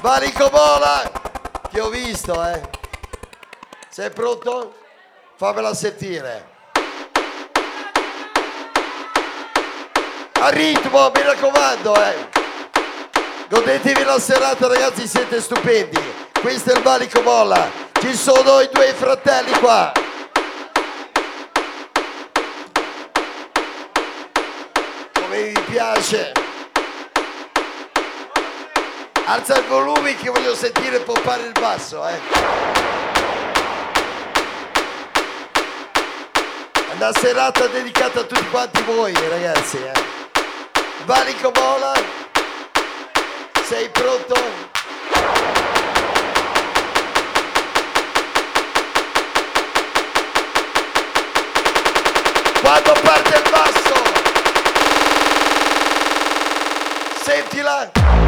Valico Bola, ti ho visto, eh. Sei pronto? Fammela sentire. A ritmo, mi raccomando, eh. Godetevi la serata, ragazzi, siete stupendi. Questo è il Valico Bola. Ci sono i due fratelli qua. Come vi piace. Alza il volume che voglio sentire poppare il basso, eh. Una serata dedicata a tutti quanti voi, ragazzi, eh. Valico Bola, sei pronto? Quando parte il basso, sentila.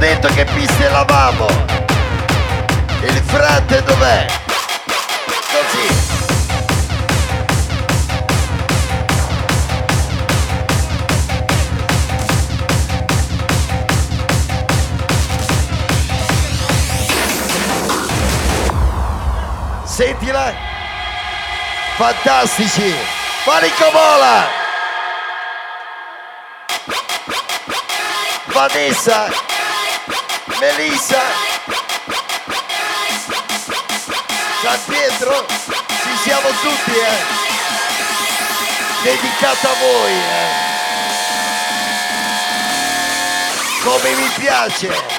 Detto che piste lavamo! Il frate dov'è? Così! Sentila! Fantastici! Vola! Vanessa, Melissa, San Pietro, ci siamo tutti, eh. Dedicata a voi, eh. Come mi piace.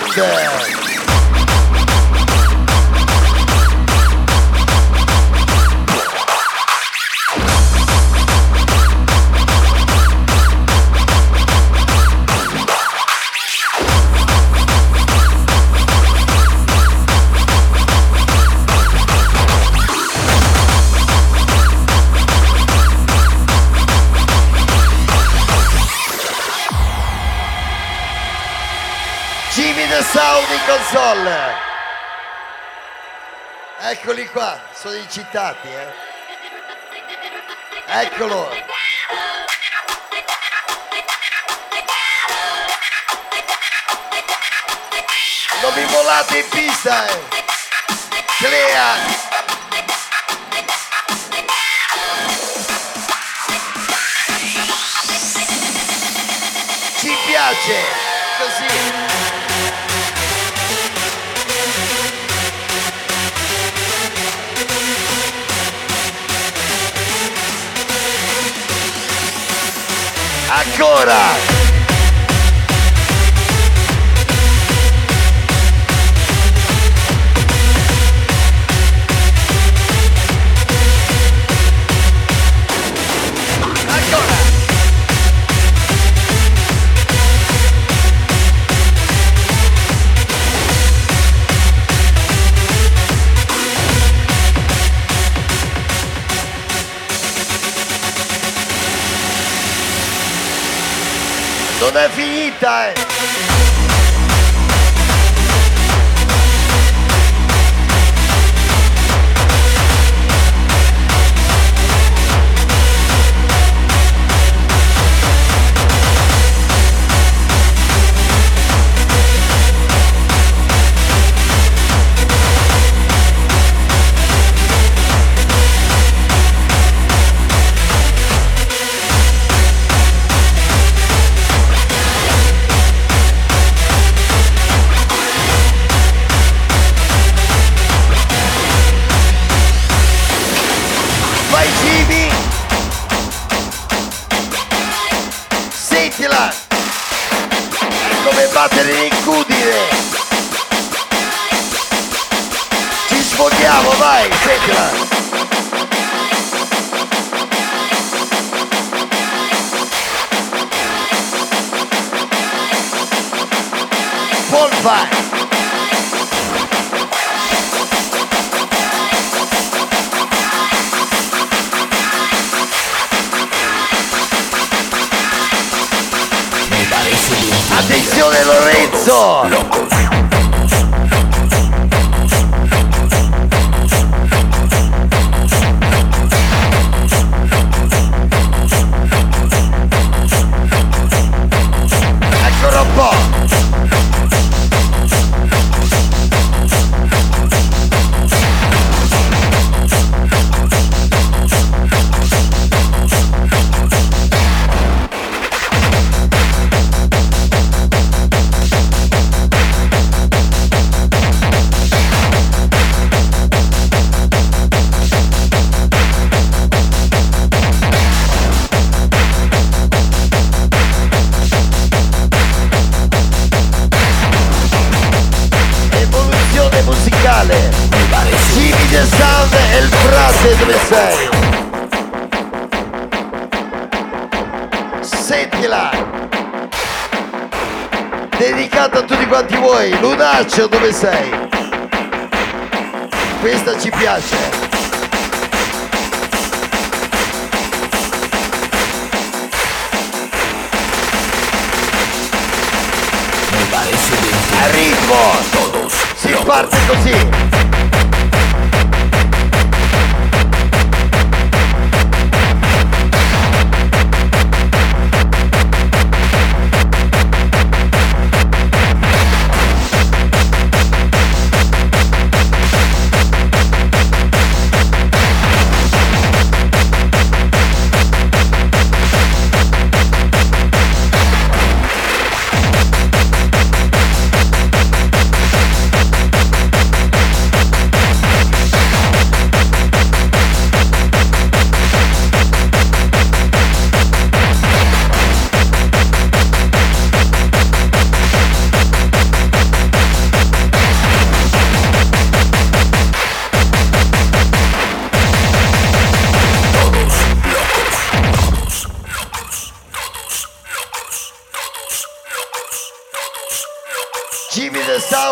The Sound. Console. Eccoli qua, sono i citati, eh. Eccolo. Non mi volate in pista, eh. Clea. Ci piace, Ancora!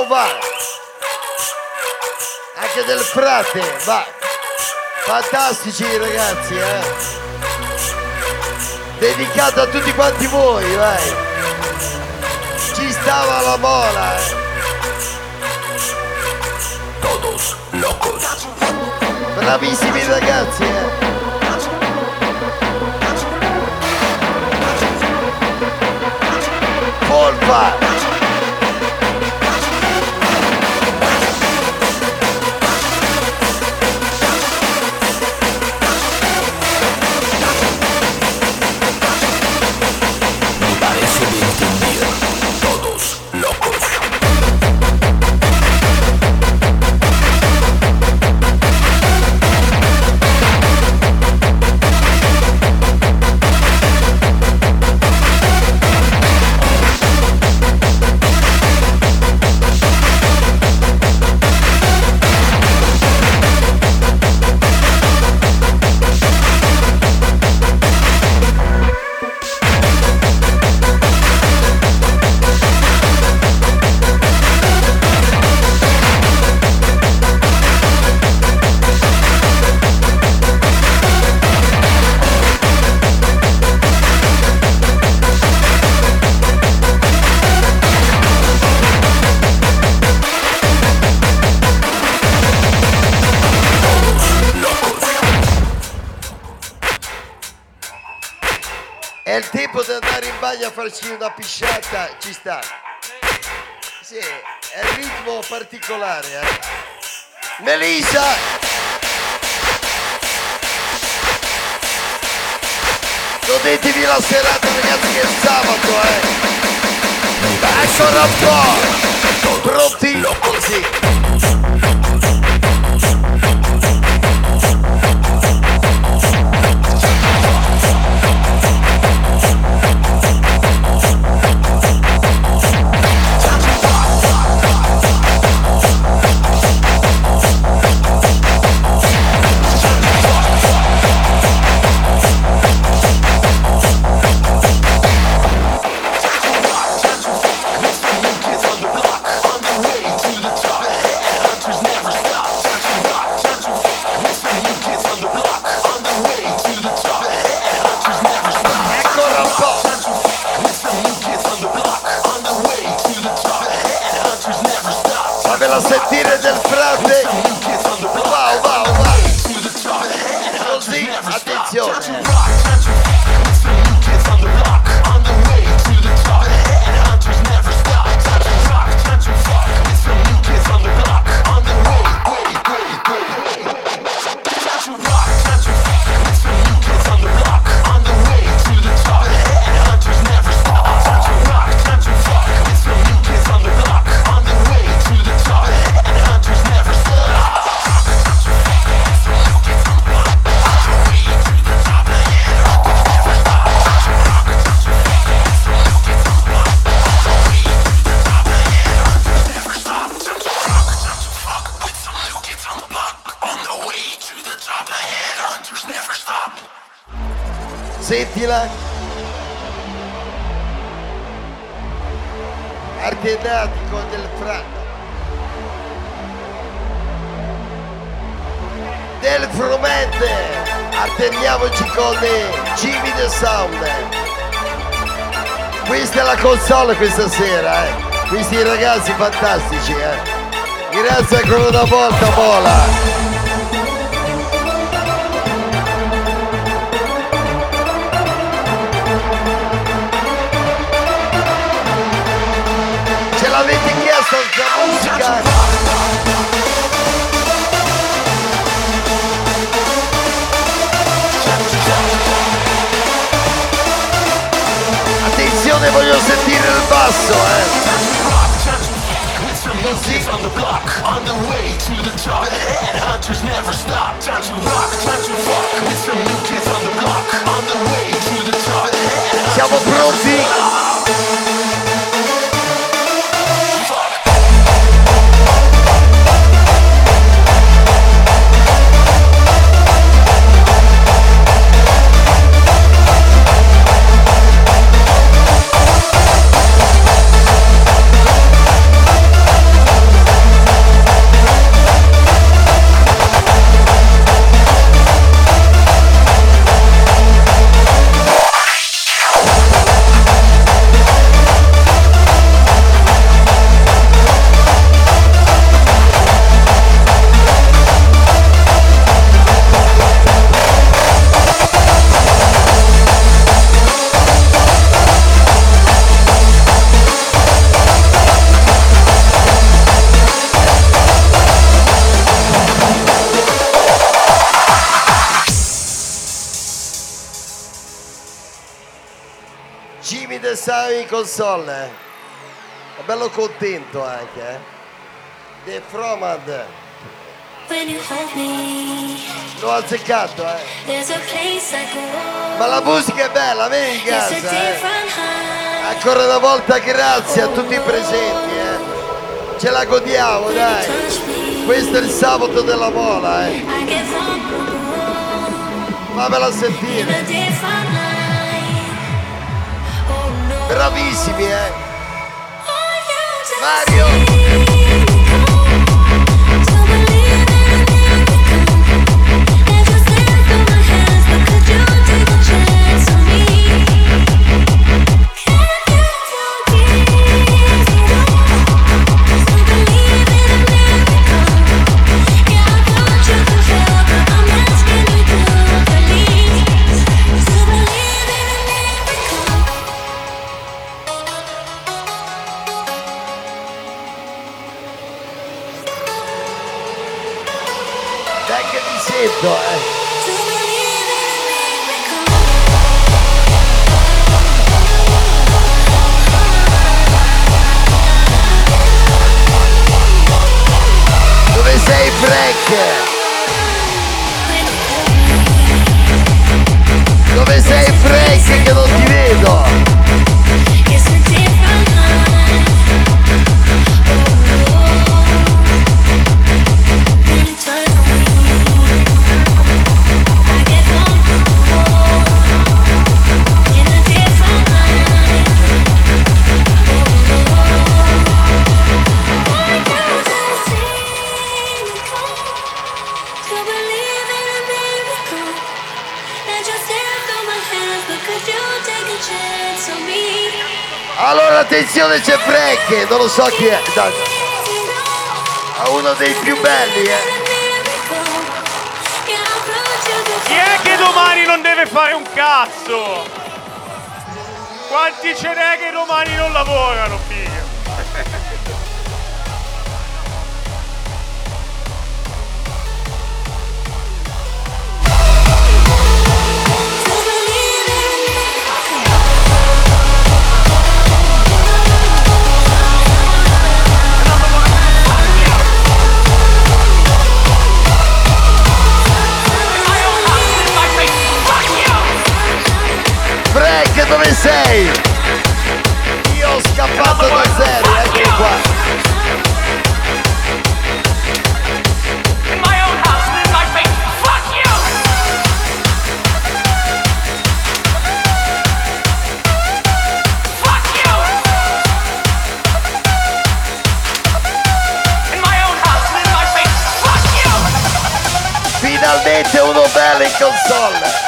va anche del frate va fantastici ragazzi eh? dedicato a tutti quanti voi vai ci stava la mola eh? todos locos bravissimi ragazzi eh? polpa sta. Sì, è il ritmo particolare, eh. Melissa! Godetevi la serata ragazzi che è sabato, eh! Ancora un po'! Pronti? Sì. Artenatico del Franno. Del Frumette! Atteniamoci con Jimmy the Sound. Questa è la console questa sera, eh. Questi ragazzi fantastici, eh. Grazie ancora una volta, Mola. Attenzione, voglio sentire il basso, eh. On the block, on the way to the. Headhunters never stop. On the block, on the way to the. Siamo pronti. In console. eh. È bello contento anche, eh. De Fromad. L'ho azzeccato, eh. Ma la musica è bella, a casa, eh. Ancora una volta grazie a tutti i presenti, eh. Ce la godiamo, dai. Questo è il sabato della mola, eh. Fammela sentire. Bravissimi, eh. Mario. Dai che mi sento, eh. Dove sei, Frank? Dove sei, Frank? Che non ti vedo. Attenzione c'è Frank, non lo so chi è. Dai, ha uno dei più belli, eh. Chi è che domani non deve fare un cazzo? Quanti ce n'è che domani non lavorano, figa? Own house and in my face. Fuck you! Finalmente uno bello in console.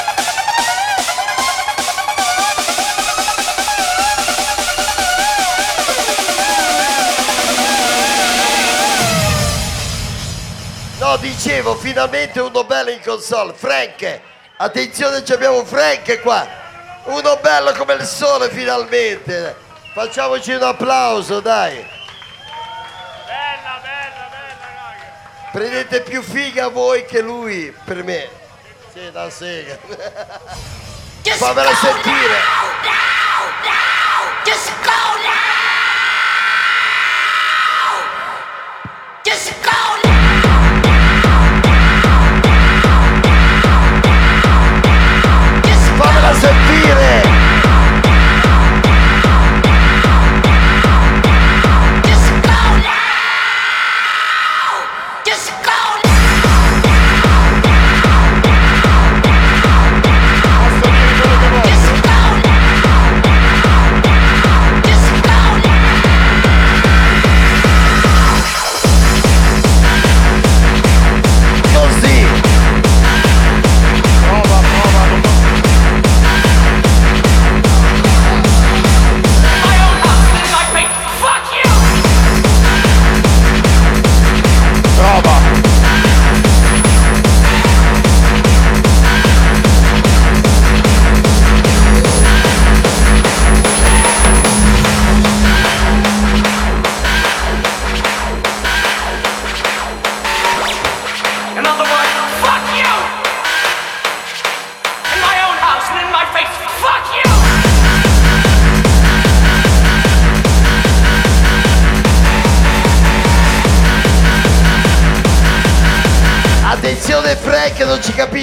Dicevo, finalmente uno bello in console. Frank, attenzione, ci abbiamo Frank qua. Uno bello come il sole, finalmente. Facciamoci un applauso, dai. Bella, bella, bella, raga. Prendete più figa voi che lui, per me. Sì, da sega. Fammela sentire. Just go now! Just go now!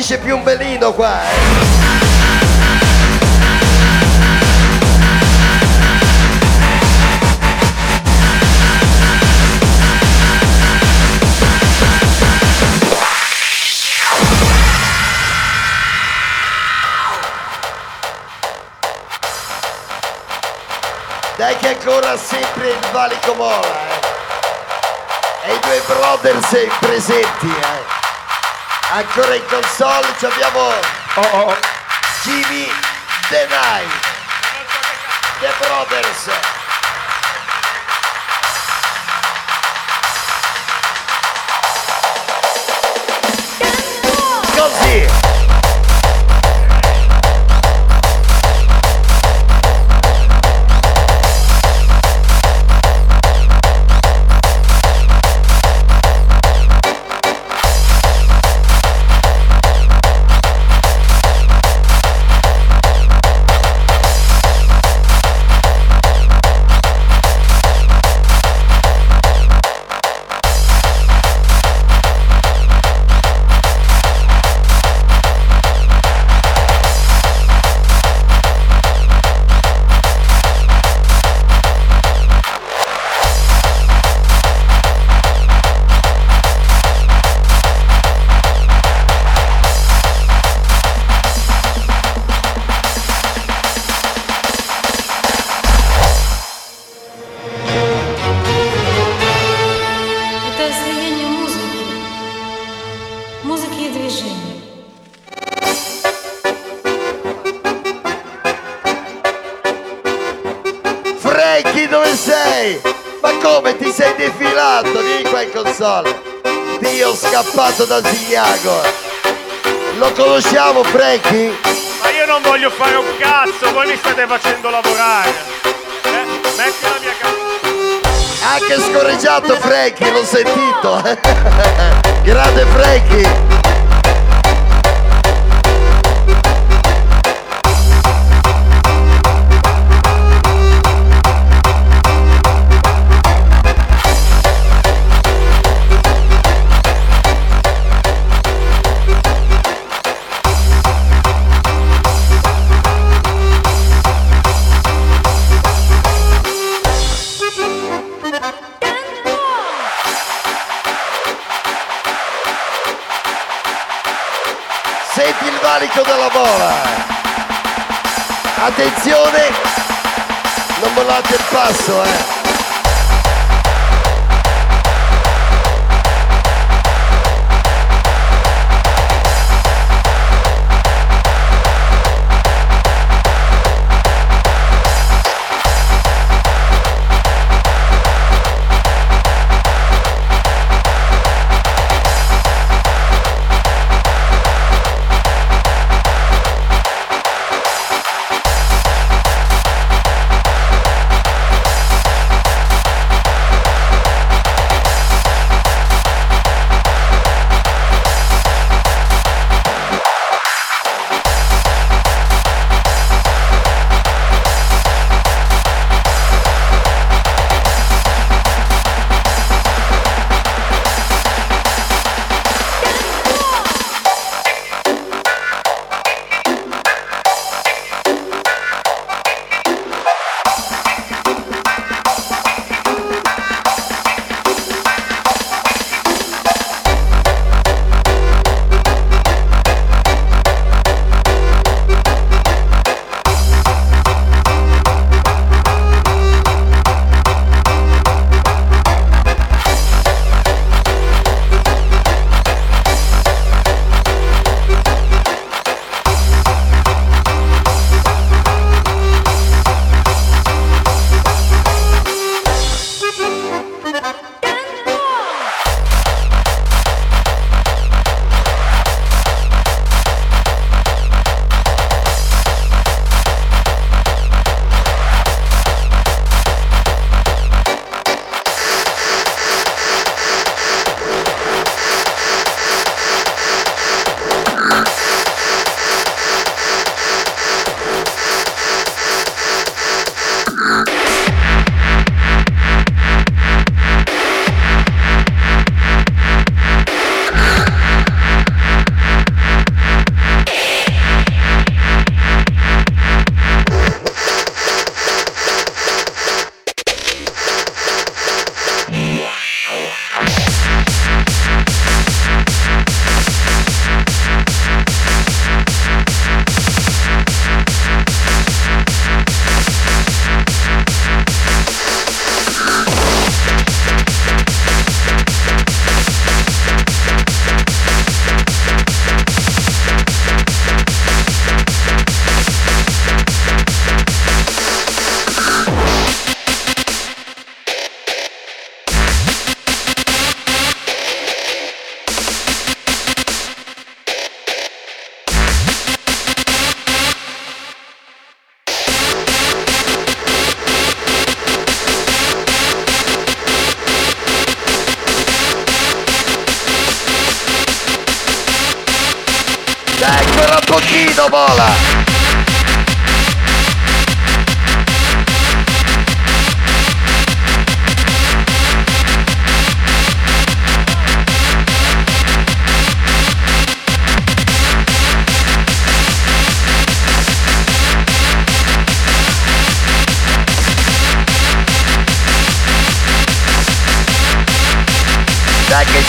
Capisce più un belino qua, eh. Dai che ancora sempre il valico mola, eh. E i due brothers eh, presenti, eh. Ancora in console ci abbiamo Oh, oh, oh. Jimmy The Night. The Brothers. Scappato da Zignago. Lo conosciamo Frankie? Ma io non voglio fare un cazzo, voi mi state facendo lavorare. Eh? Metti la mia cazzo. Anche scorreggiato Frankie, l'ho sentito. Grande Frankie. Senti il valico della bola. Attenzione. Non mollate il passo, eh.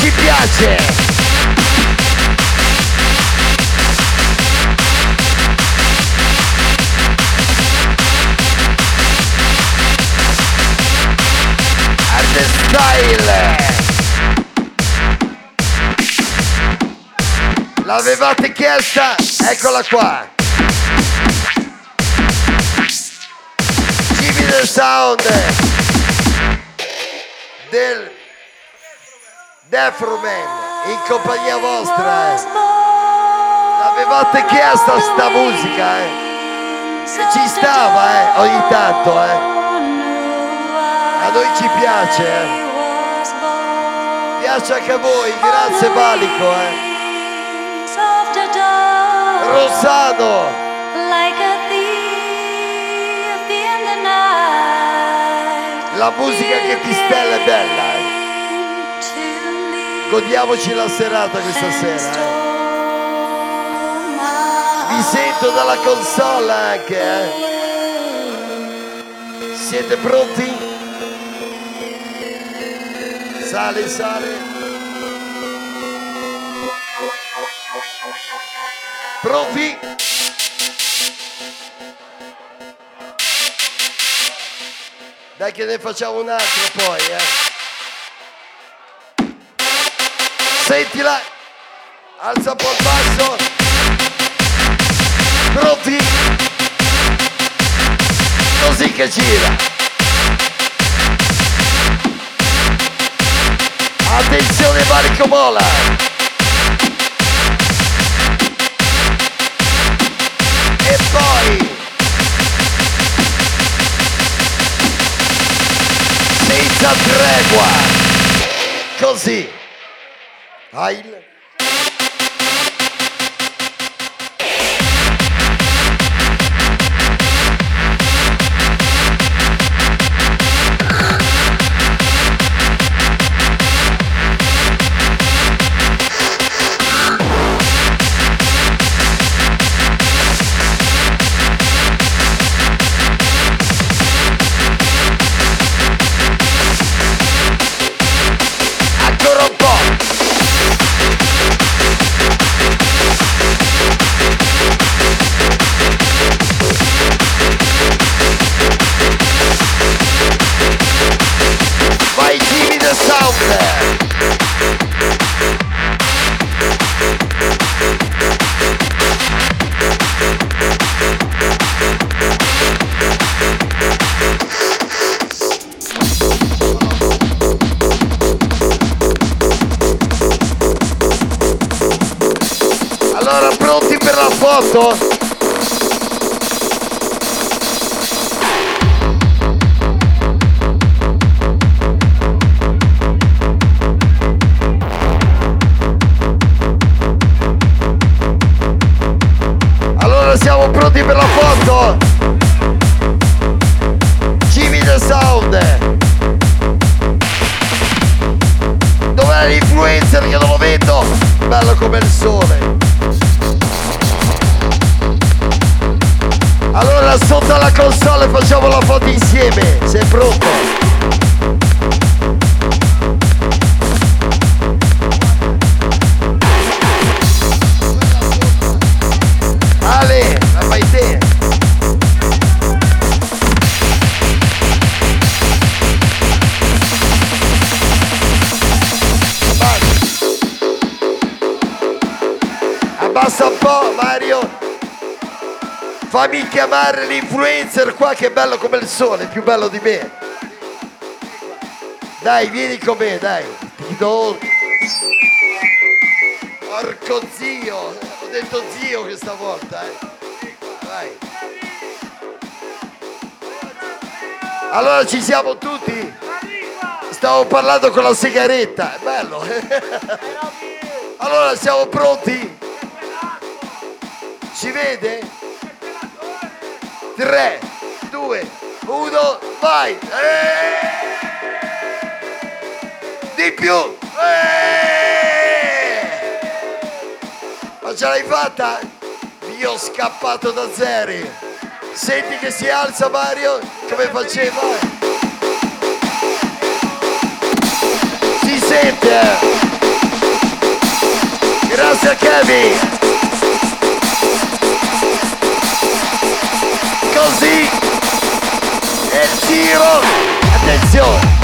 Ci piace! L'avevate chiesta? Eccola qua! Give me the sound del Defroman in compagnia vostra eh. L'avevate chiesta sta musica eh. E ci stava eh, ogni tanto eh. A noi ci piace eh. Piace anche a voi, grazie Valico eh. Night. la musica che ti stella è bella eh. Godiamoci la serata questa sera eh. Vi sento dalla console anche eh. Siete pronti? Sale, sale. Pronti? Dai che ne facciamo un altro poi, eh. Sentila. Alza un po' il basso. Pronti? Così che gira. Attenzione Marico Mola. E poi senza tregua. Così. Heil. Allora pronti per la foto? Allora siamo pronti per la foto? Jimmy the Sound Dov'è l'influencer che non lo vedo? Bello come il sole facciamo la foto insieme Sei pronto? Fammi chiamare l'influencer qua che è bello come il sole, più bello di me. Dai, vieni con me, dai. Ti do. Porco zio, ho detto zio questa volta, eh. Vai. Allora ci siamo tutti? Stavo parlando con la sigaretta, è bello. Allora siamo pronti? Si vede? 3, 2, 1, vai! Eh! Di più! Eh! Ma ce l'hai fatta? Io ho scappato da zeri! Senti che si alza Mario? Come faceva? Si sente! Grazie a Kevin! Così! E il giro! Attenzione!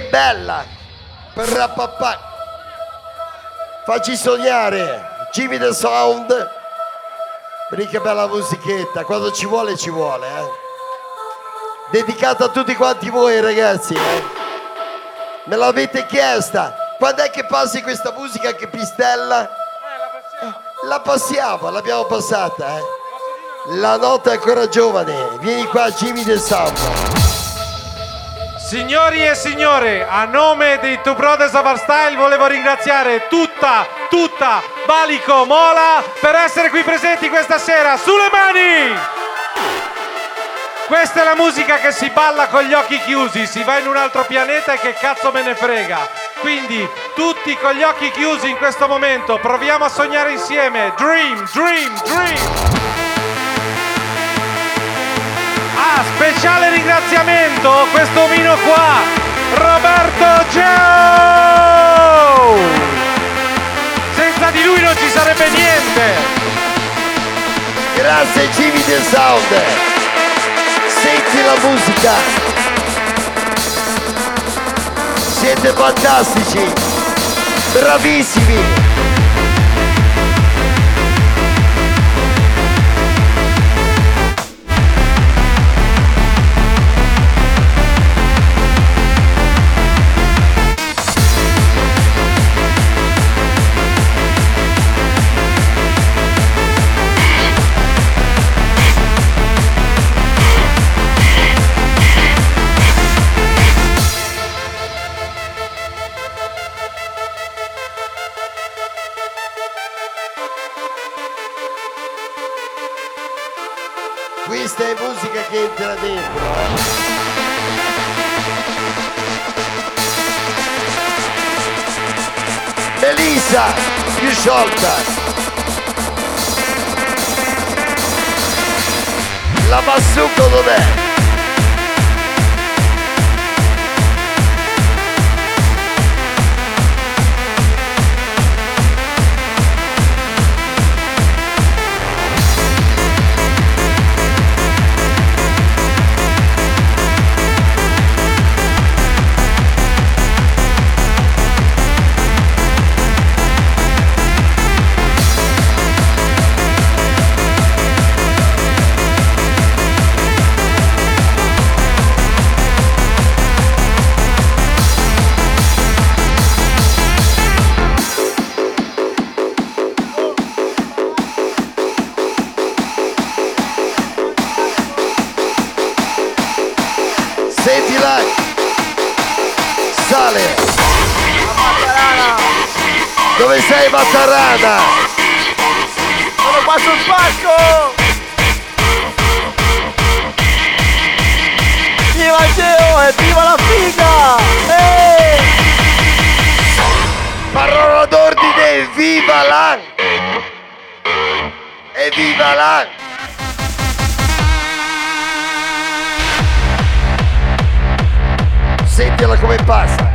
Che bella! Per rappapà! Facci sognare! Jimmy the Sound! Vedi che bella musichetta, quando ci vuole ci vuole, eh! Dedicata a tutti quanti voi ragazzi, eh! Me l'avete chiesta! Quando è che passi questa musica che pistella? Eh, La passiamo, l'abbiamo passata, eh! La notte è ancora giovane, vieni qua Jimmy del Sound. Signori e signore, a nome dei Two Brothers of Our Style volevo ringraziare tutta, tutta Valico Mola per essere qui presenti questa sera. Sulle mani! Questa è la musica che si balla con gli occhi chiusi, si va in un altro pianeta e che cazzo me ne frega. Quindi tutti con gli occhi chiusi in questo momento, proviamo a sognare insieme. Dream, dream, dream. Ah, speciale ringraziamento, questo omino qua, Roberto Gio! Senza di lui non ci sarebbe niente! Grazie Jimmy del Sound. Senti la musica. Siete fantastici. Bravissimi. Che entra dentro. eh. Melissa, più sciolta. La Massucco dov'è? Sentila. Mattarana? Sono qua sul palco! Viva Geo e viva la figa! Ehi! Parola d'ordine, viva la! E viva la! Sentila come passa.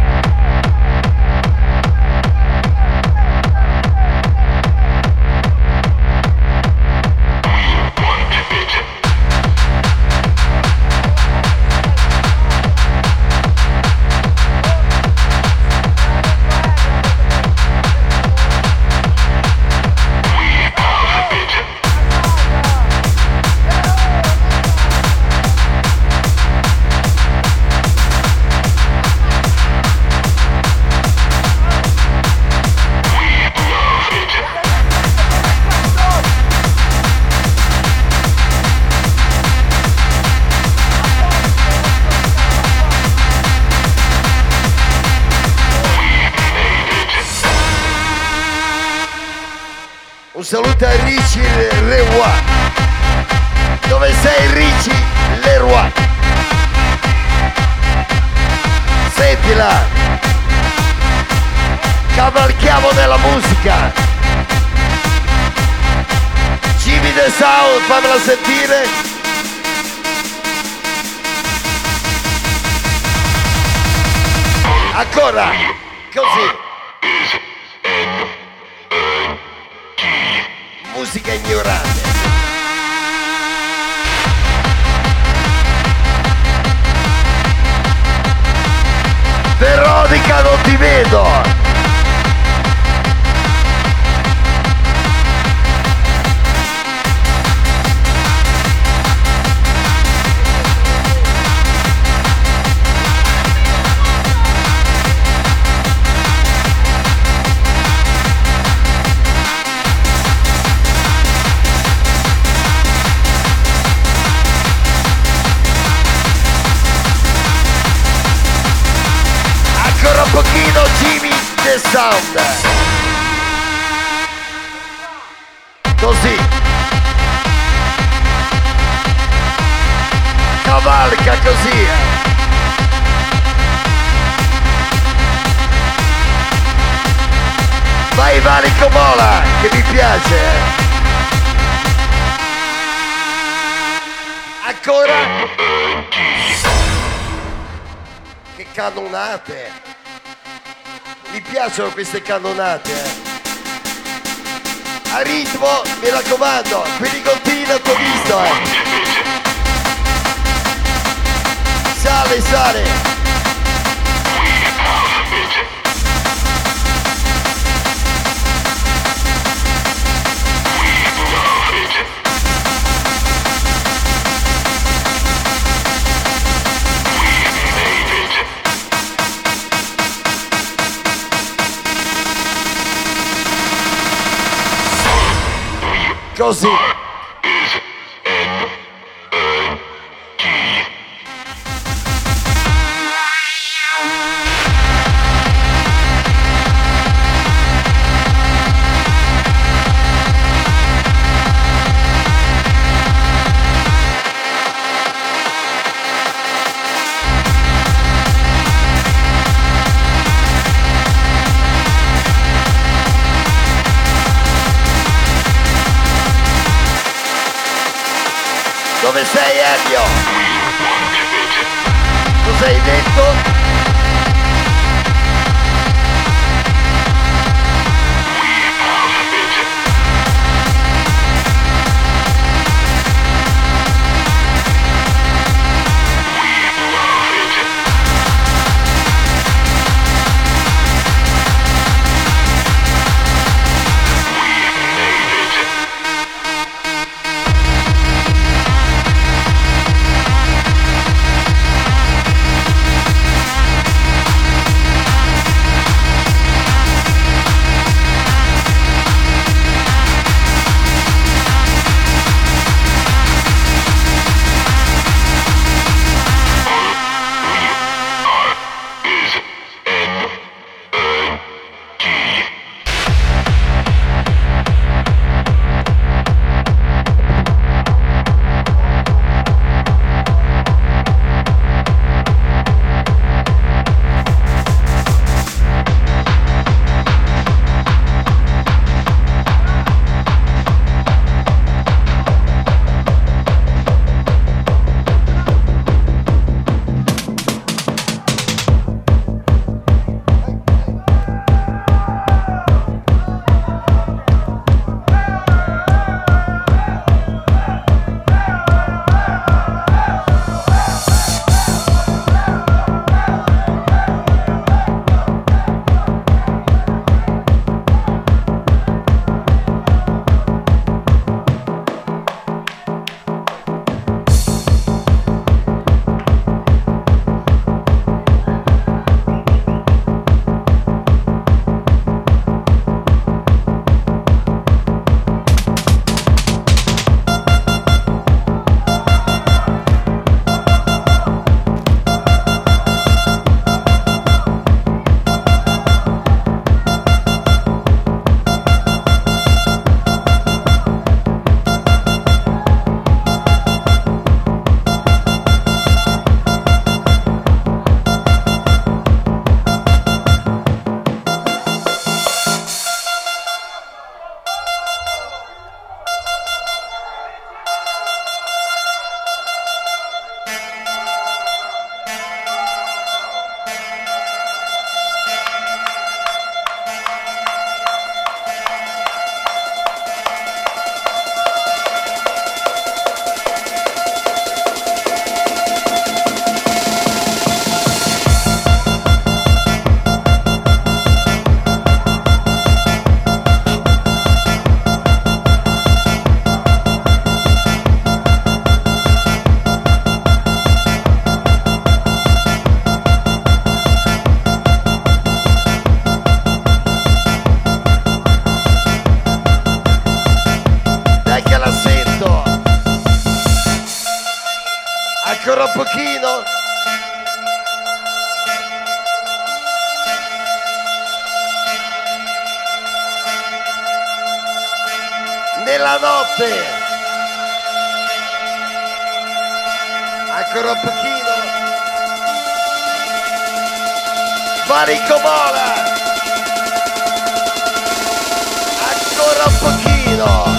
Un saluto a Ricci Leroy. Dove sei Ricci Leroy? Sentila. Cavalchiamo nella musica. Jimmy The Sound, fammela sentire. Ancora, così. Non Sound. Così. Cavalca così. eh. Vai Valico Mola, che mi piace. eh. Ancora. Che cannonate! Piacciono queste cannonate! eh. A ritmo, mi raccomando, quindi continua t'ho visto! Eh. Sale, sale! Così! Dove sei Elio? Cosa hai detto? Pochino. Nella notte. Ancora un pochino. Marico Mola. Ancora un pochino.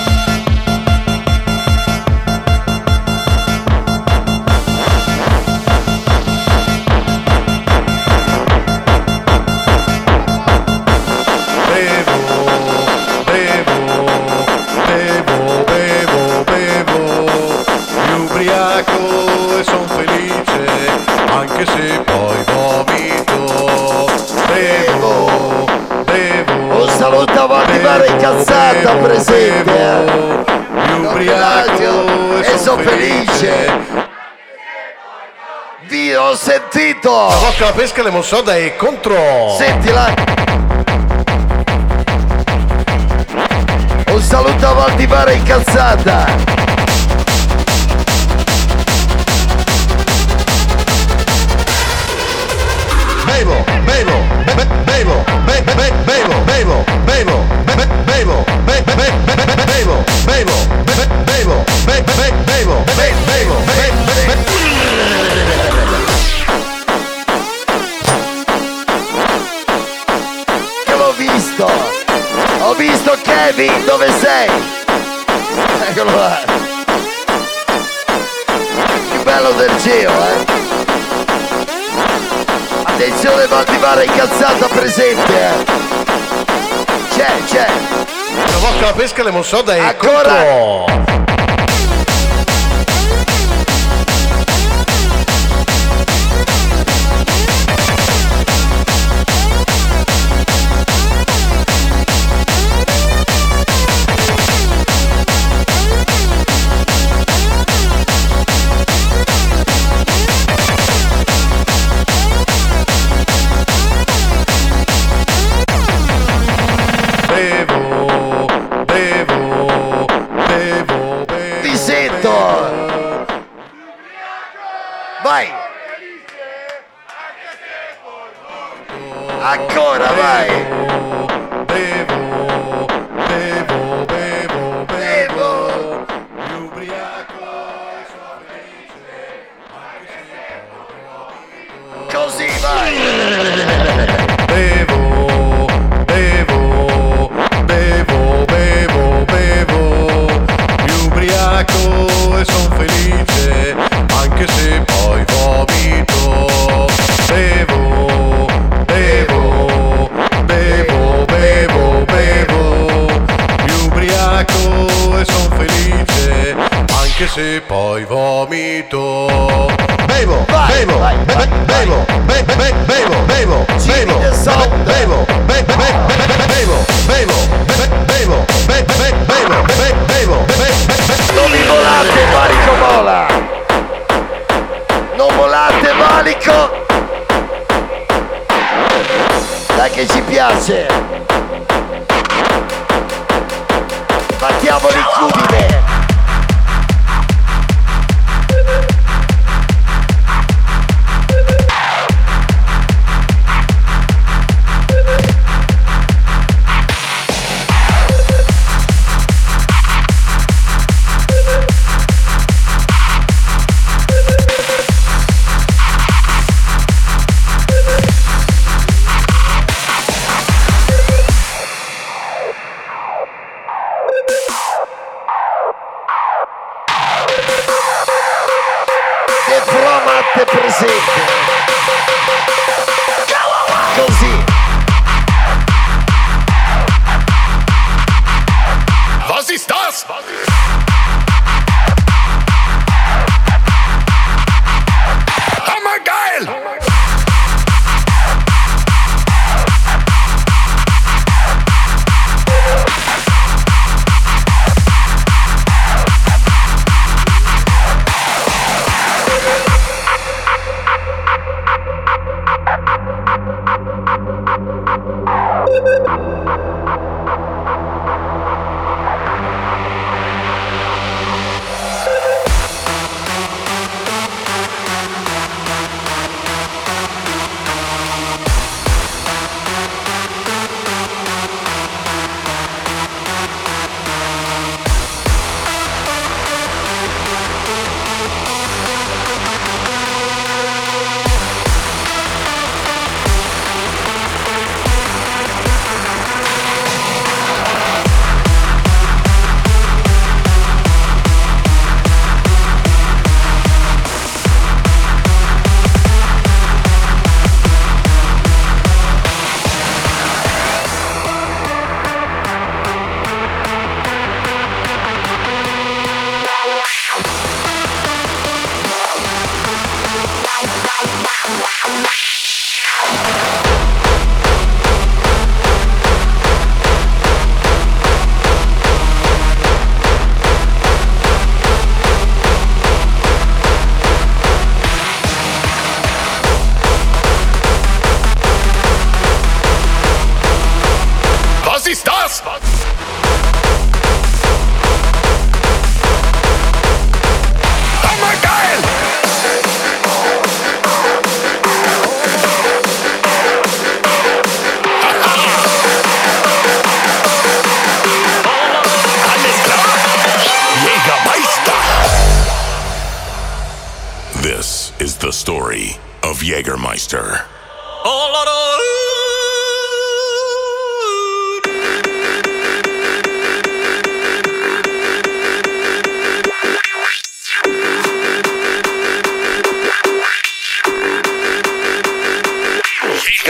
Incazzata presente. eh. Mi ubriaco e sono felice. Vi ho sentito. La vostra pesca lemon soda è contro. Sentila. Un saluto a Valdivare Incazzata. Bevo, bevo, be- be- bevo, be- be- be- bevo, bevo, bevo, be- be- bevo, be- be- be- be- be- bevo, bevo, be- be- bevo, be- be- be- bevo, be- bevo, be- be- be- Che l'ho visto. Ho visto Kevin, dove sei? Eccolo là. Più bello del geo, eh. Attenzione Valdivare incazzata presente, eh. C'è, c'è. La vostra pesca lemon soda è Ancora? contro.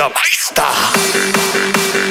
マイスター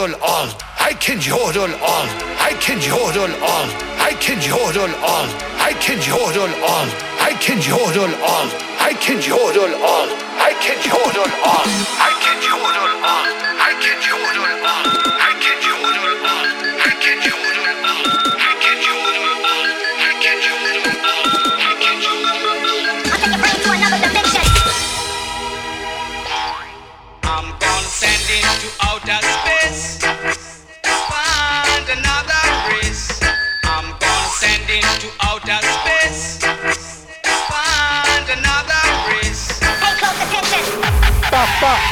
yodel all. I can yodel all. I can yodel all. I can yodel all. I can yodel all. I can yodel all. I can yodel all. I can yodel all. I can yodel all. I can yodel. stop.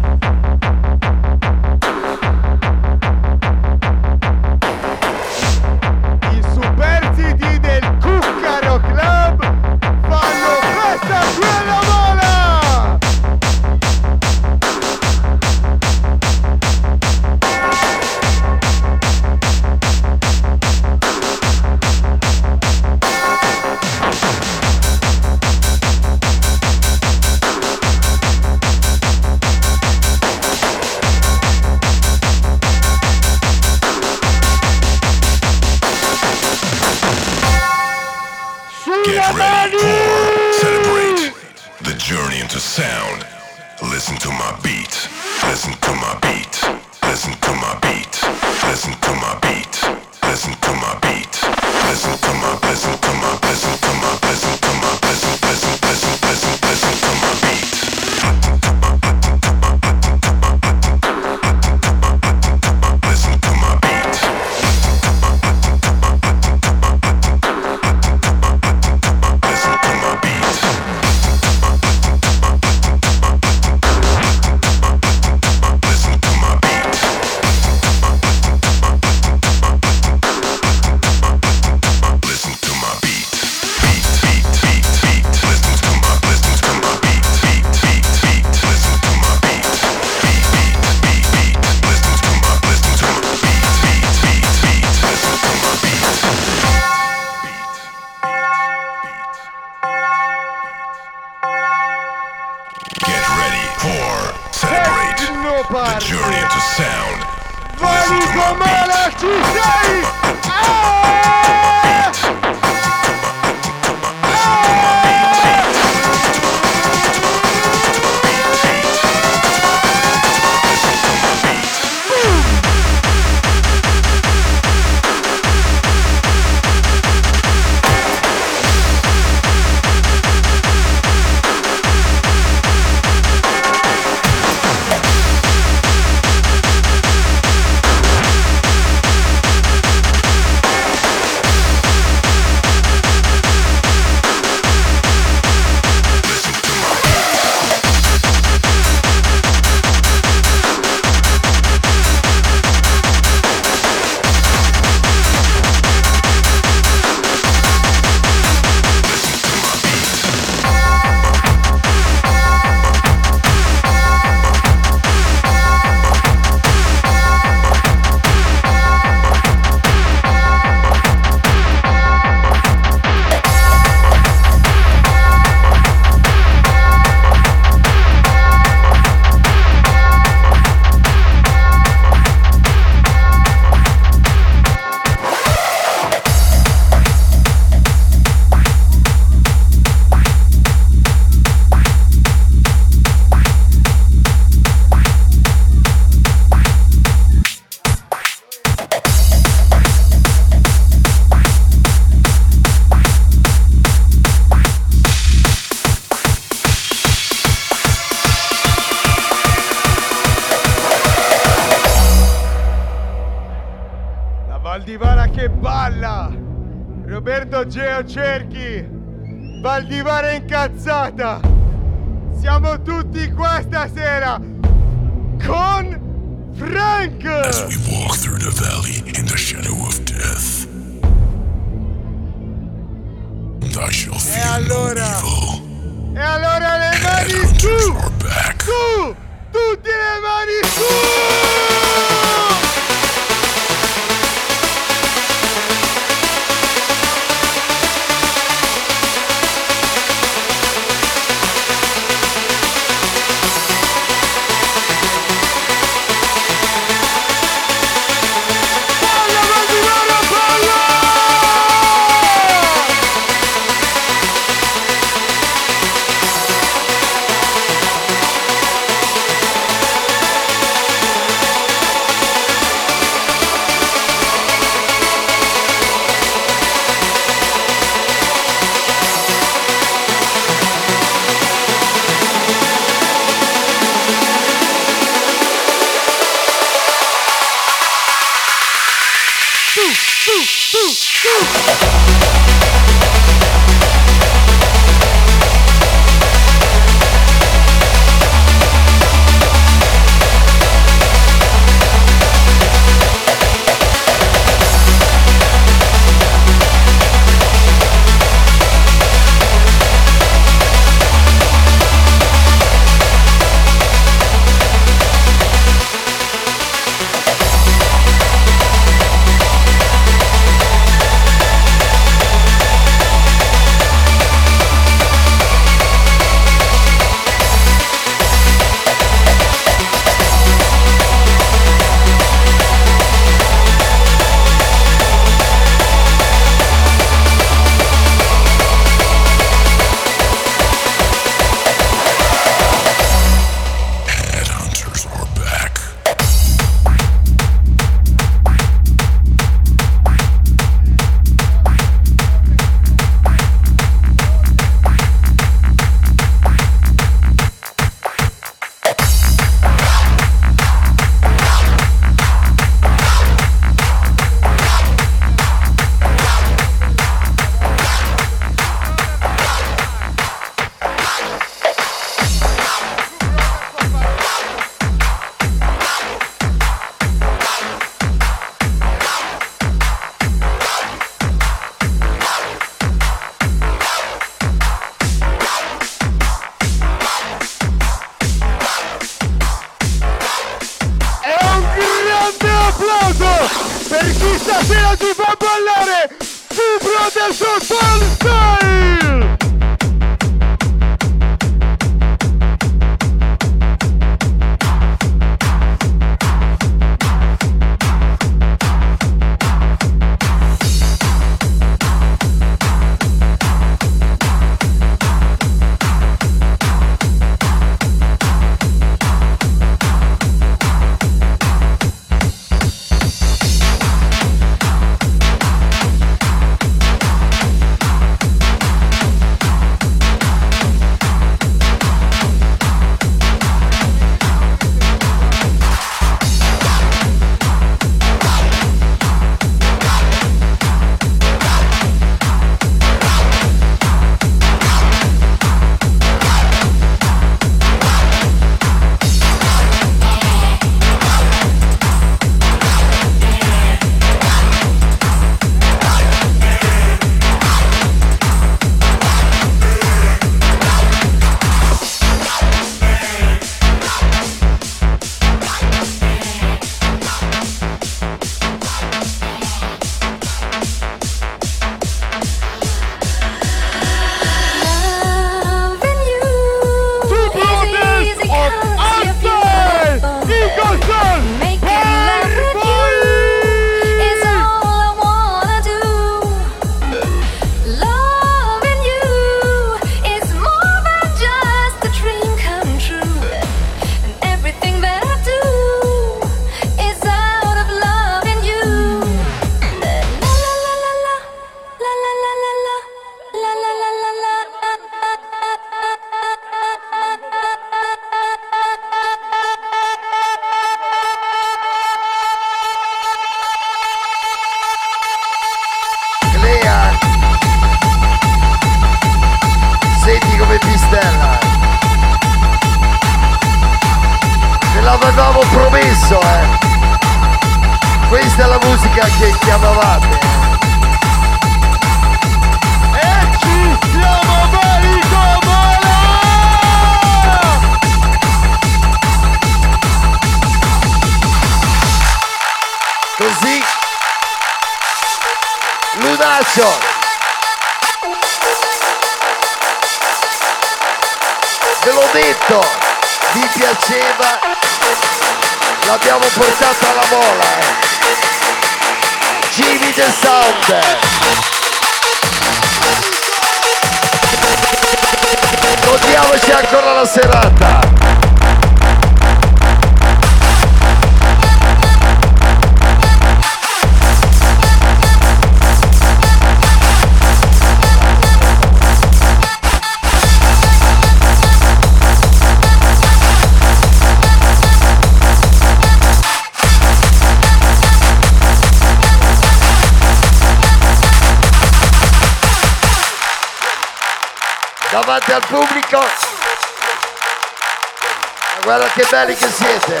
Belli che siete.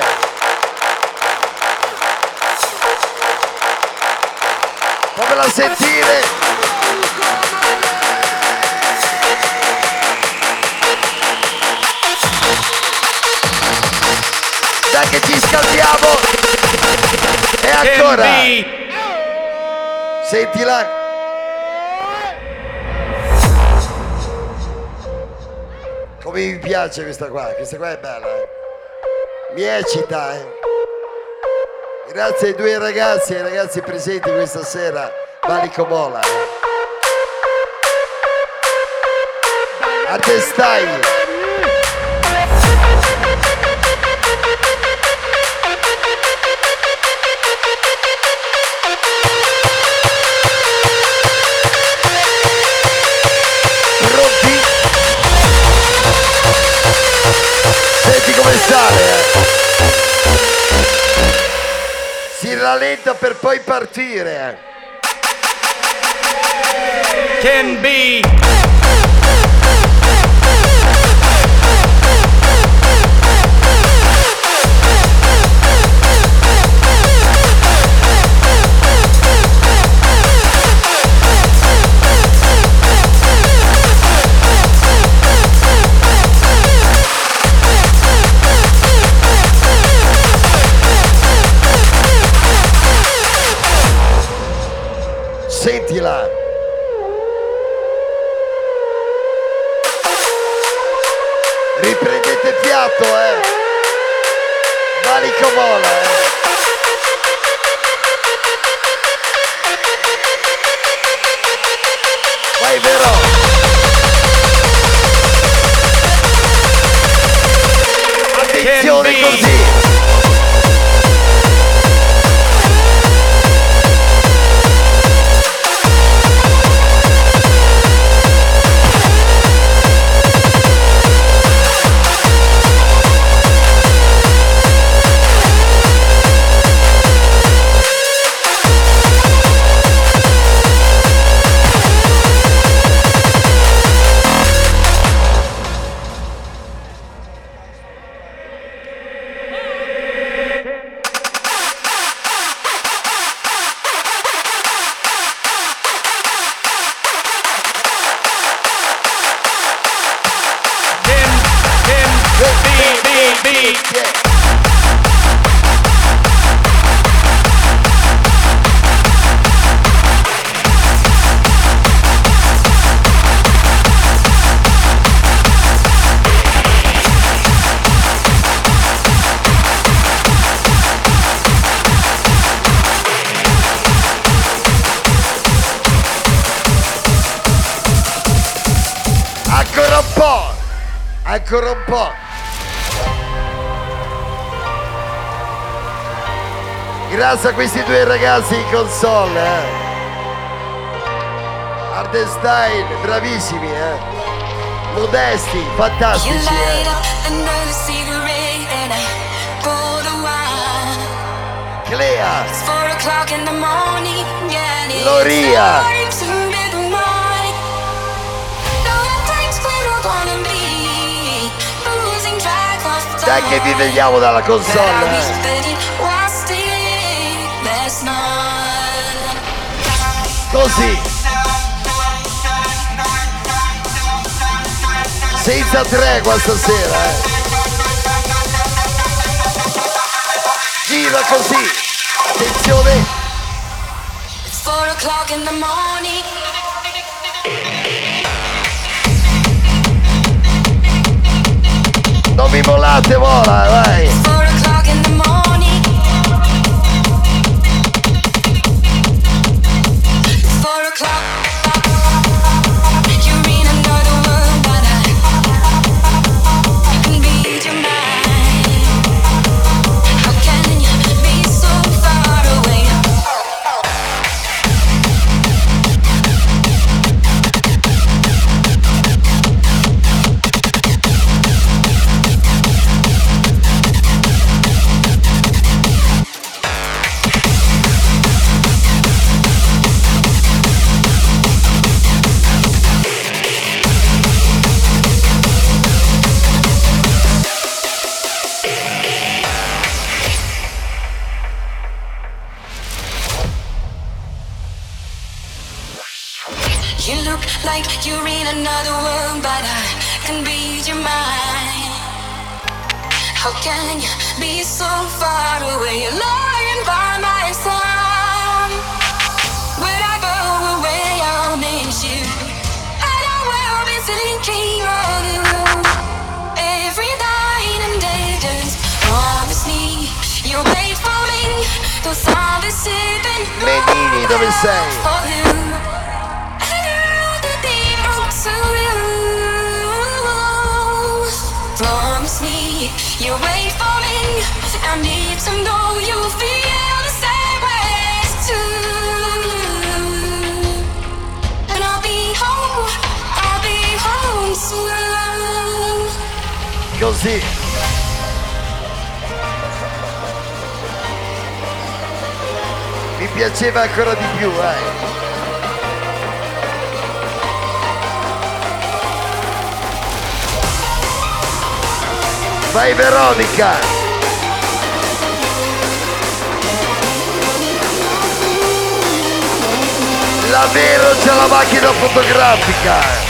Fammela sentire. Dai che ci scaldiamo. E ancora. Sentila. Come mi piace questa qua, questa qua è bella. eh. Mi eccita, eh. Grazie ai due ragazzi e ai ragazzi presenti questa sera, Valico Mola. eh. Si rallenta per poi partire. Can be. Grazie a questi due ragazzi in console. Eh. Hard Style, bravissimi, eh. Modesti, fantastici. Eh. Clea, Loria. Dai che vi vediamo dalla console. eh. Così. Senza tregua stasera, eh. Gira così. Attenzione. It's four o'clock in the morning. Non mi mollate, vola, vai. Menini, dove sei? you. Promise me you'll wait for me. I need to know you feel the same way too. And I'll be home, I'll be home soon. Così. Mi piaceva ancora di più, eh. Vai Veronica! La Vero c'è la macchina fotografica!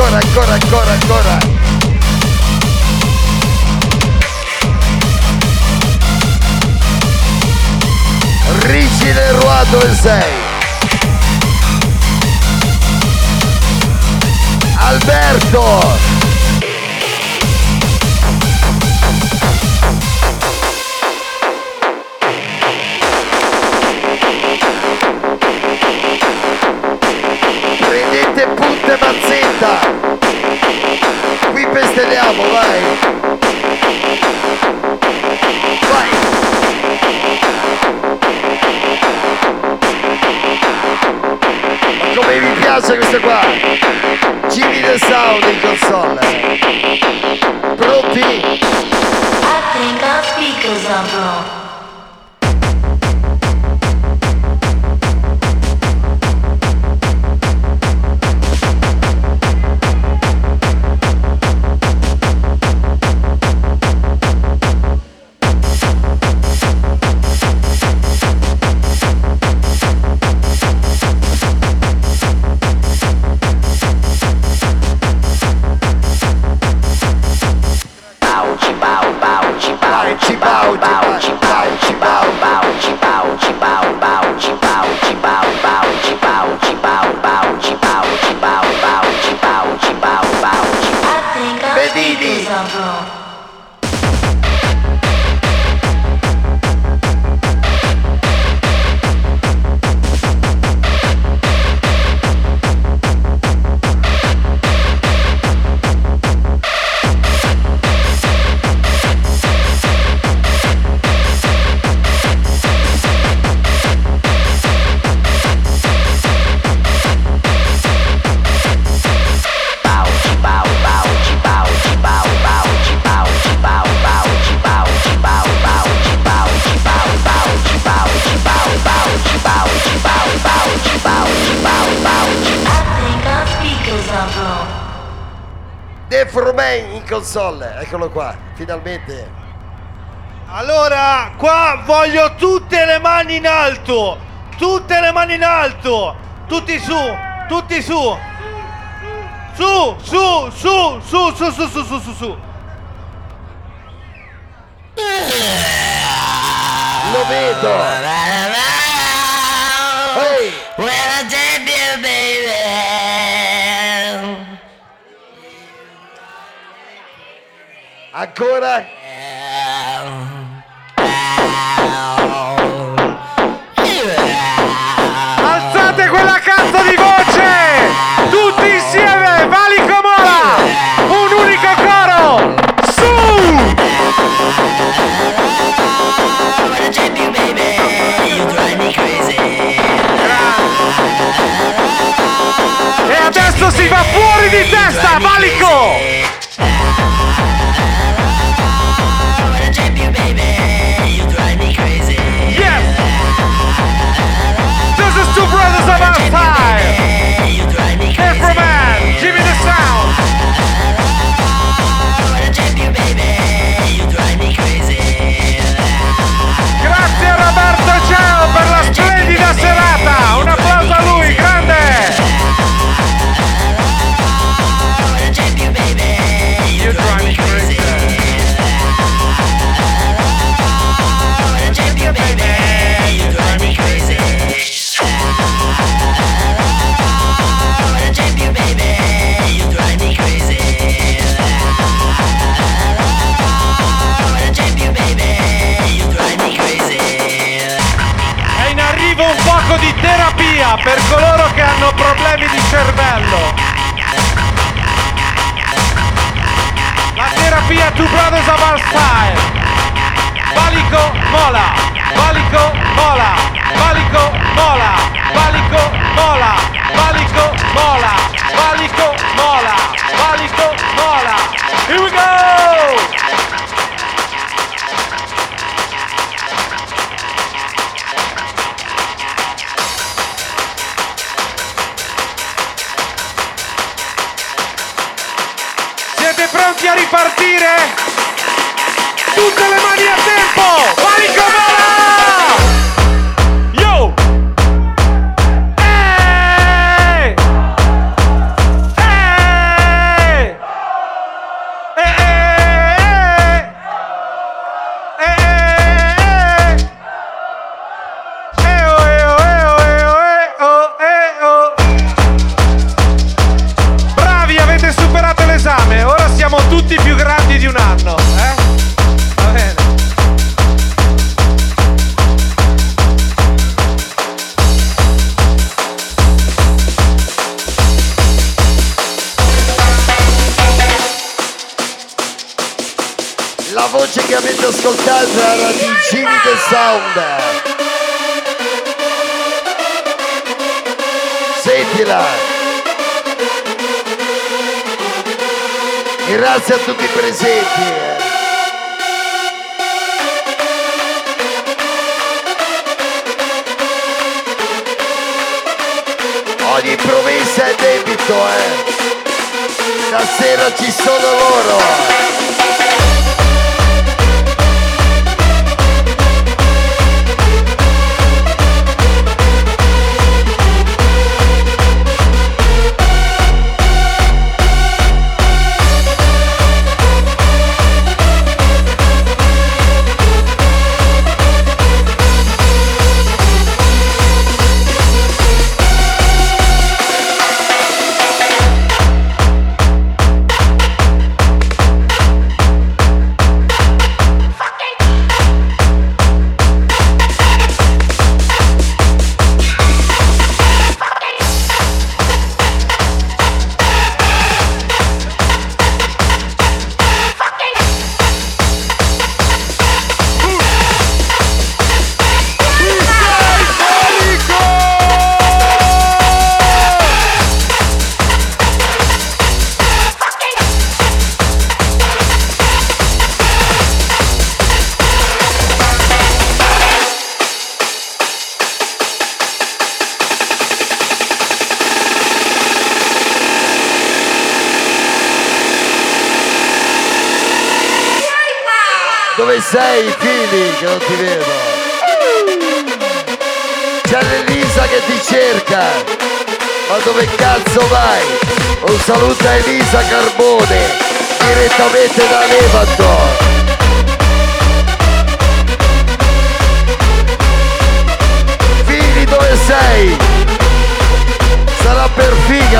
Ancora, ancora, ancora, ancora! Ricci Leroy dove sei? Alberto! Mazzetta! Qui bestelliamo, vai! Vai! Ma come vi piace questo qua? Jimmy the Sound in console! Pronti? I think our speakers are. console, eccolo qua, finalmente. Allora, qua voglio tutte le mani in alto, tutte le mani in alto, tutti su, tutti su. Su, su, su, su, su, su, su, su, su, su. Lo vedo. Coragem! hanno problemi di cervello. La terapia Two Brothers of Alpha.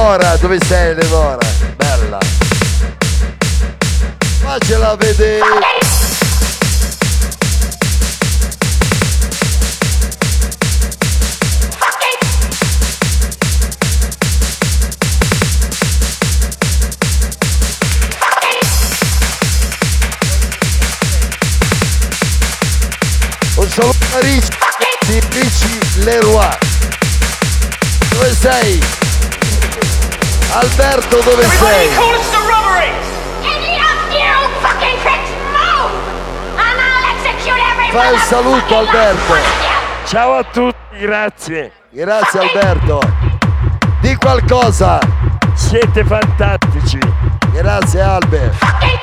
l'Eleonora. Dove sei Eleonora? Bella. Faccela vedere. Un saluto a Ricci di Ricci Leroy. Dove sei? Alberto dove sei? call it a robbery! Any of you fucking pricks move! And I'll execute every Fai un saluto Alberto. Ciao a tutti, grazie. Grazie Alberto. Di qualcosa. Siete fantastici. Grazie Albe. Un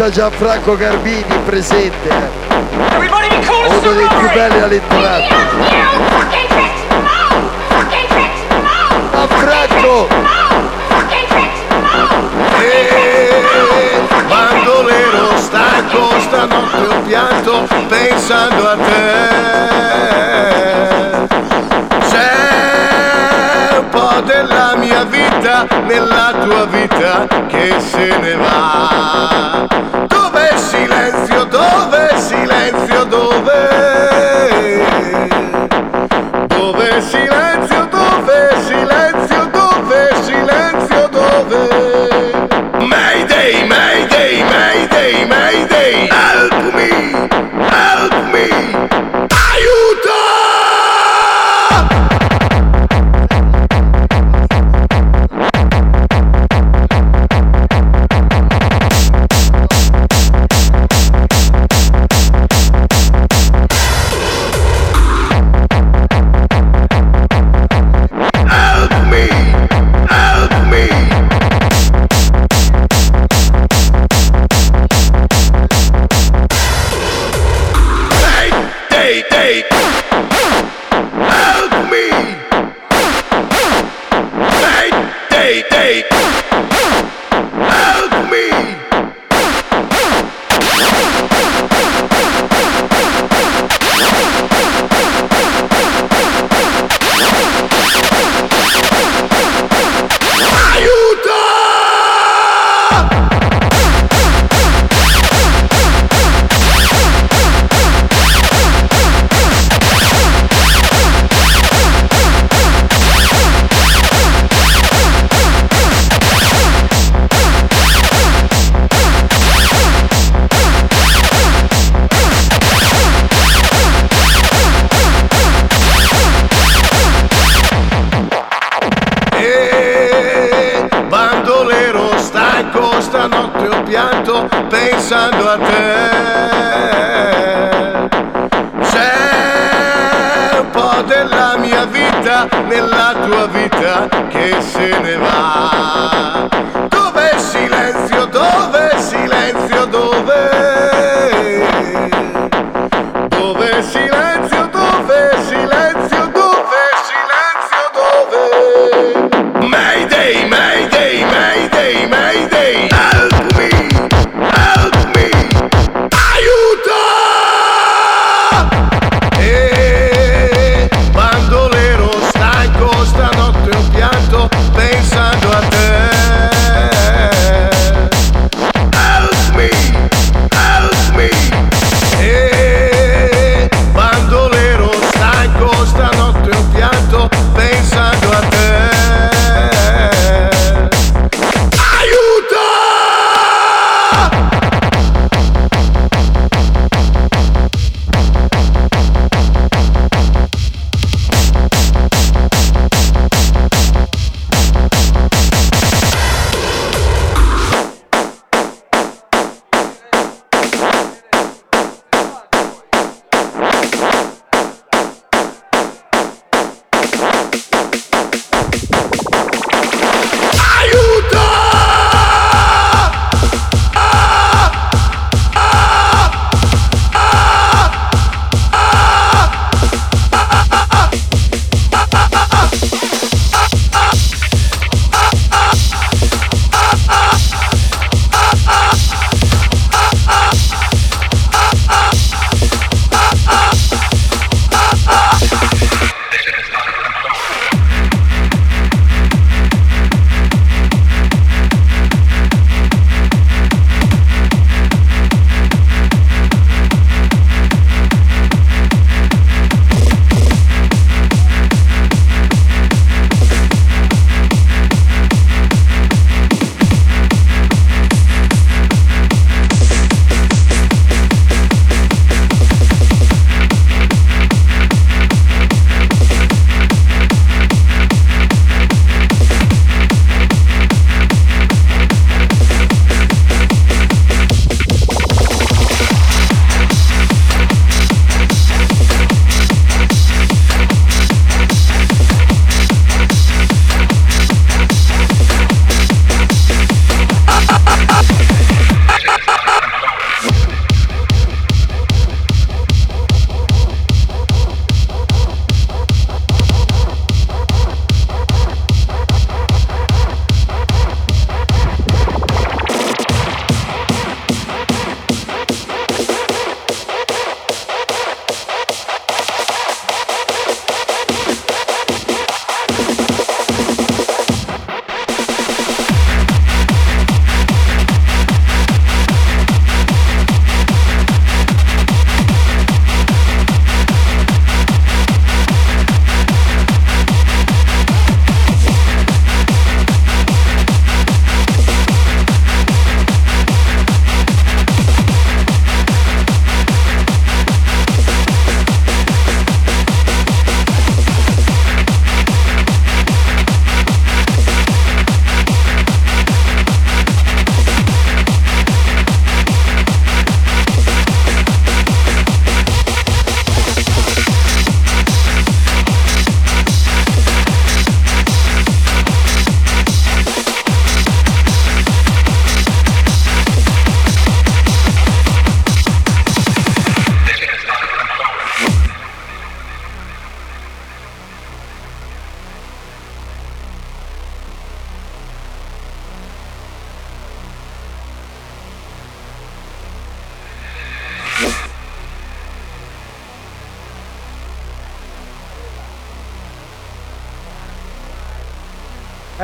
saluto a Gianfranco Garbini presente. Uno dei più belli elettorati. Gianfranco! Bandolero stanco stanotte ho pianto pensando a te Della mia vita nella tua vita che se ne va. Dove silenzio, dove silenzio, dove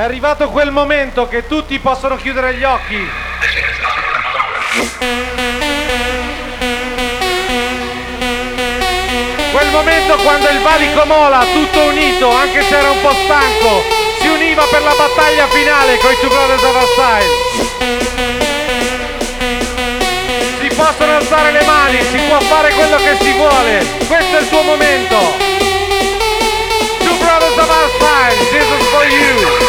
arrivato quel momento che tutti possono chiudere gli occhi. Quel momento quando il valico Mola, tutto unito, anche se era un po' stanco, si univa per la battaglia finale con i Two Brothers of Style. Si possono alzare le mani, si può fare quello che si vuole. Questo è il suo momento. Two Brothers of Style, this is for you.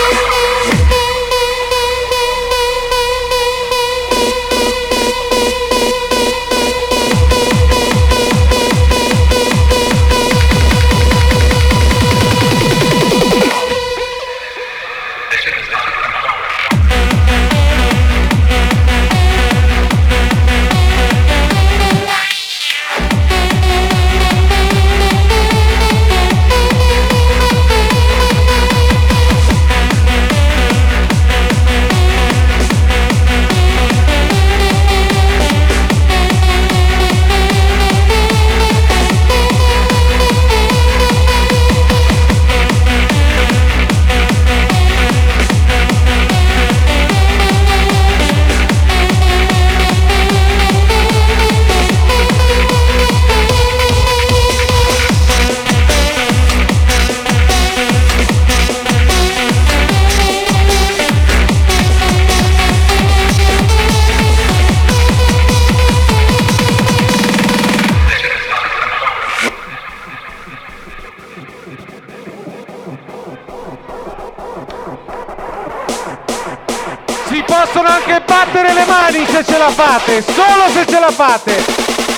Solo se ce la fate.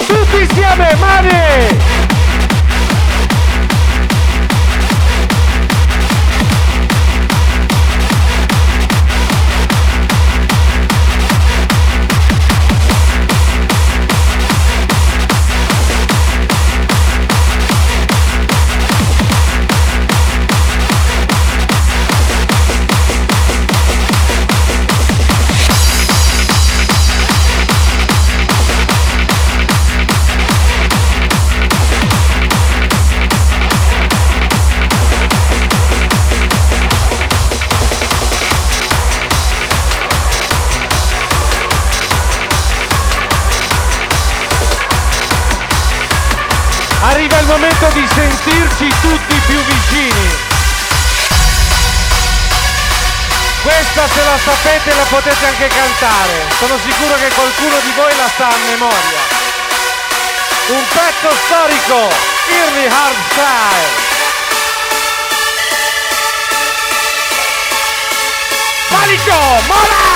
Tutti insieme, mani! Potete anche cantare. Sono sicuro che qualcuno di voi la sa a memoria. Un pezzo storico, Early Hard Style. Valico,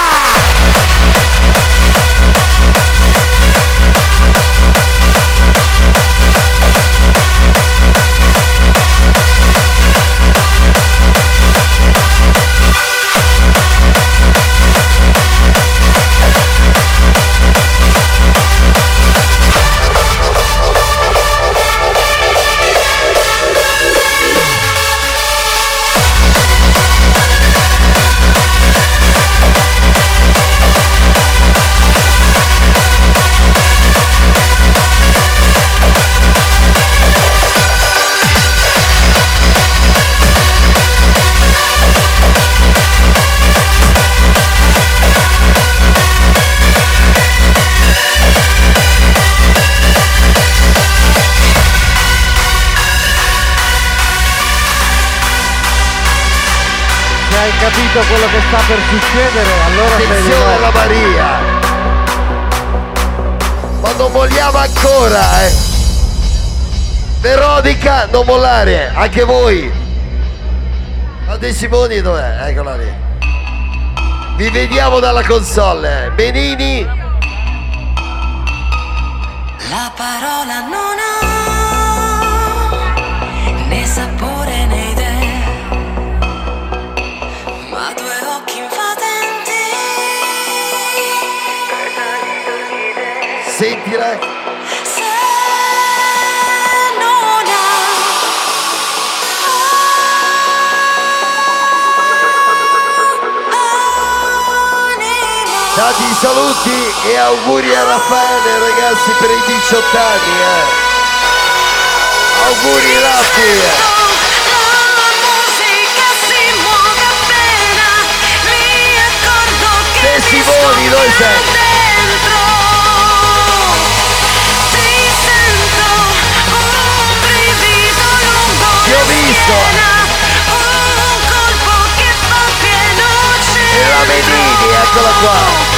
sta per succedere, allora Attenzione alla. Maria. Ma non molliamo ancora, eh. Veronica, non mollare, anche voi. Ma De Simoni dov'è? Eccola lì. Vi vediamo dalla console. Benini, Tanti saluti e auguri a Raffaele ragazzi per i 18 anni. Eh. Auguri Raffi. De Simoni, dove sei? Ti ho visto. E la Benini, eccola qua.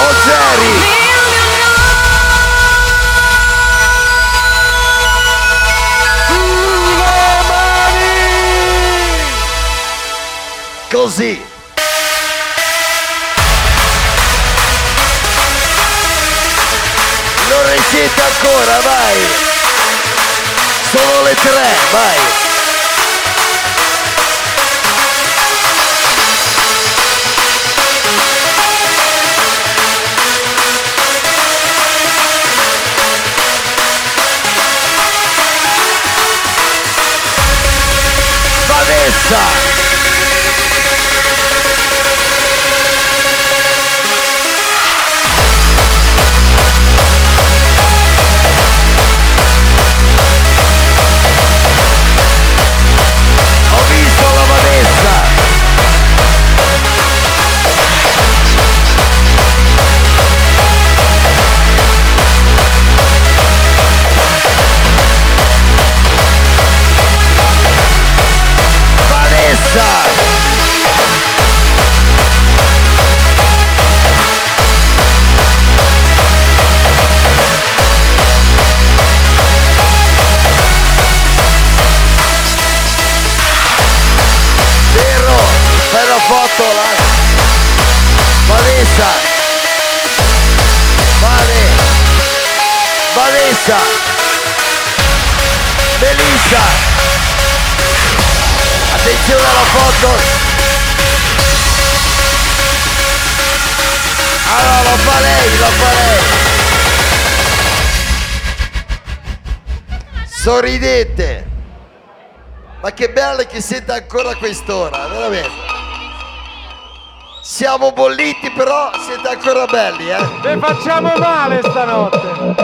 Ozeri. Così. Non resiste ancora, vai. Sono le tre, vai. Vanessa. Foto. Allora lo fa lei, lo fa lei. Sorridete. Ma che bello che siete ancora a quest'ora, veramente. Siamo bolliti però siete ancora belli, eh. Le facciamo male stanotte.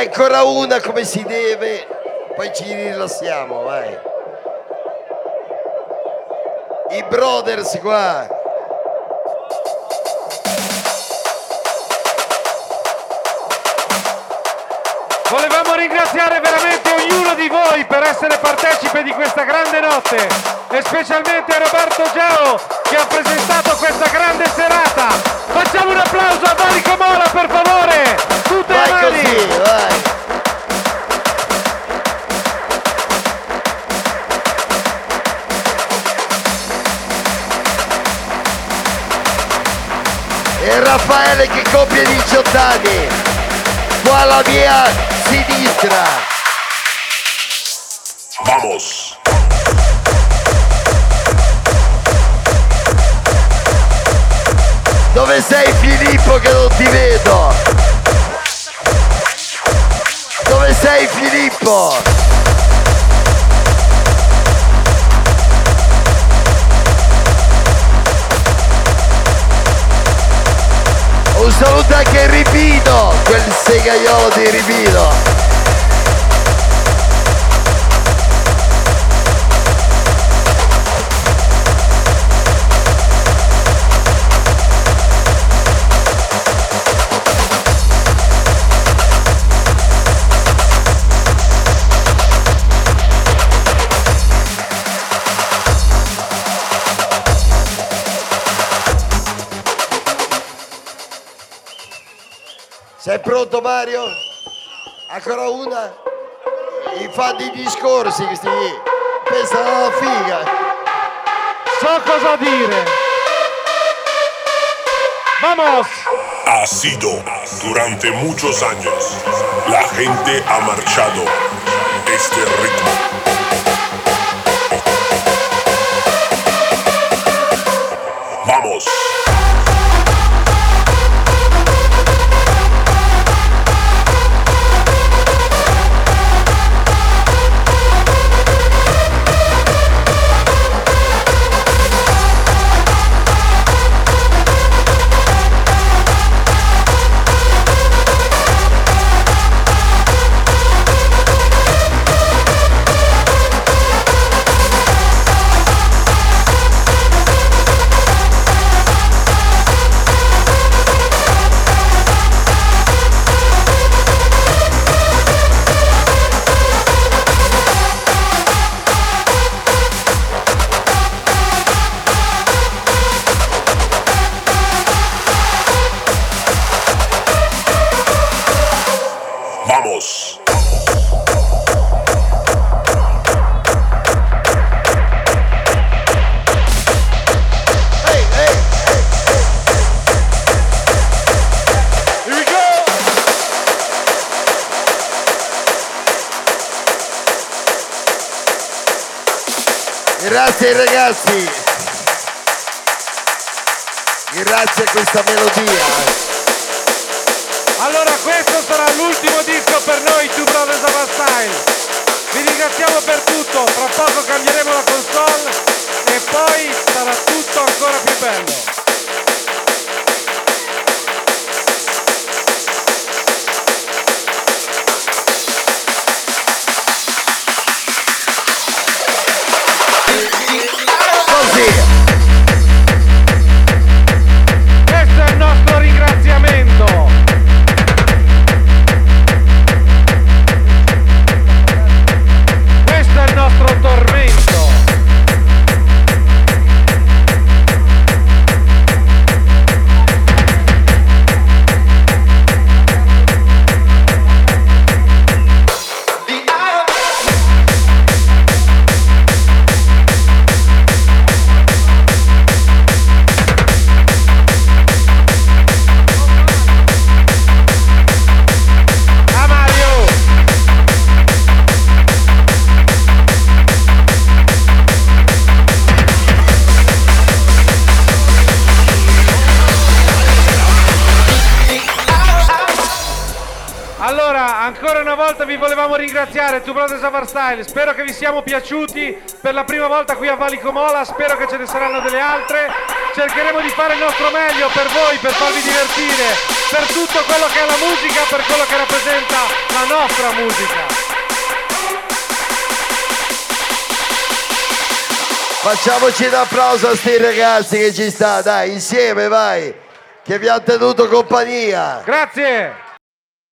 Ancora una come si deve, poi ci rilassiamo, vai. I brothers qua. Volevamo ringraziare veramente ognuno di voi per essere partecipe di questa grande notte e specialmente Roberto Giao che ha presentato questa grande serata. Facciamo un applauso a Marico Mola per favore! Tutte le Vai mani! così, vai. E Raffaele che compie 18 anni. Qua alla mia sinistra. Vamos. Dove sei Filippo che non ti vedo? Dove sei Filippo? Un saluto anche a Ribino, quel segaiolo di Ribino. Pronto Mario? Ancora una? I fan di discorsi questi pensano alla figa. So cosa dire! Vamos! Ha sido durante muchos años. La gente ha marchado este ritmo. Grazie piaciuti per la prima volta qui a Valicomola. Spero che ce ne saranno delle altre. Cercheremo di fare il nostro meglio per voi, per farvi divertire, per tutto quello che è la musica, per quello che rappresenta la nostra musica. Facciamoci un applauso a sti ragazzi che ci sta, dai, insieme vai, che vi hanno tenuto compagnia. Grazie!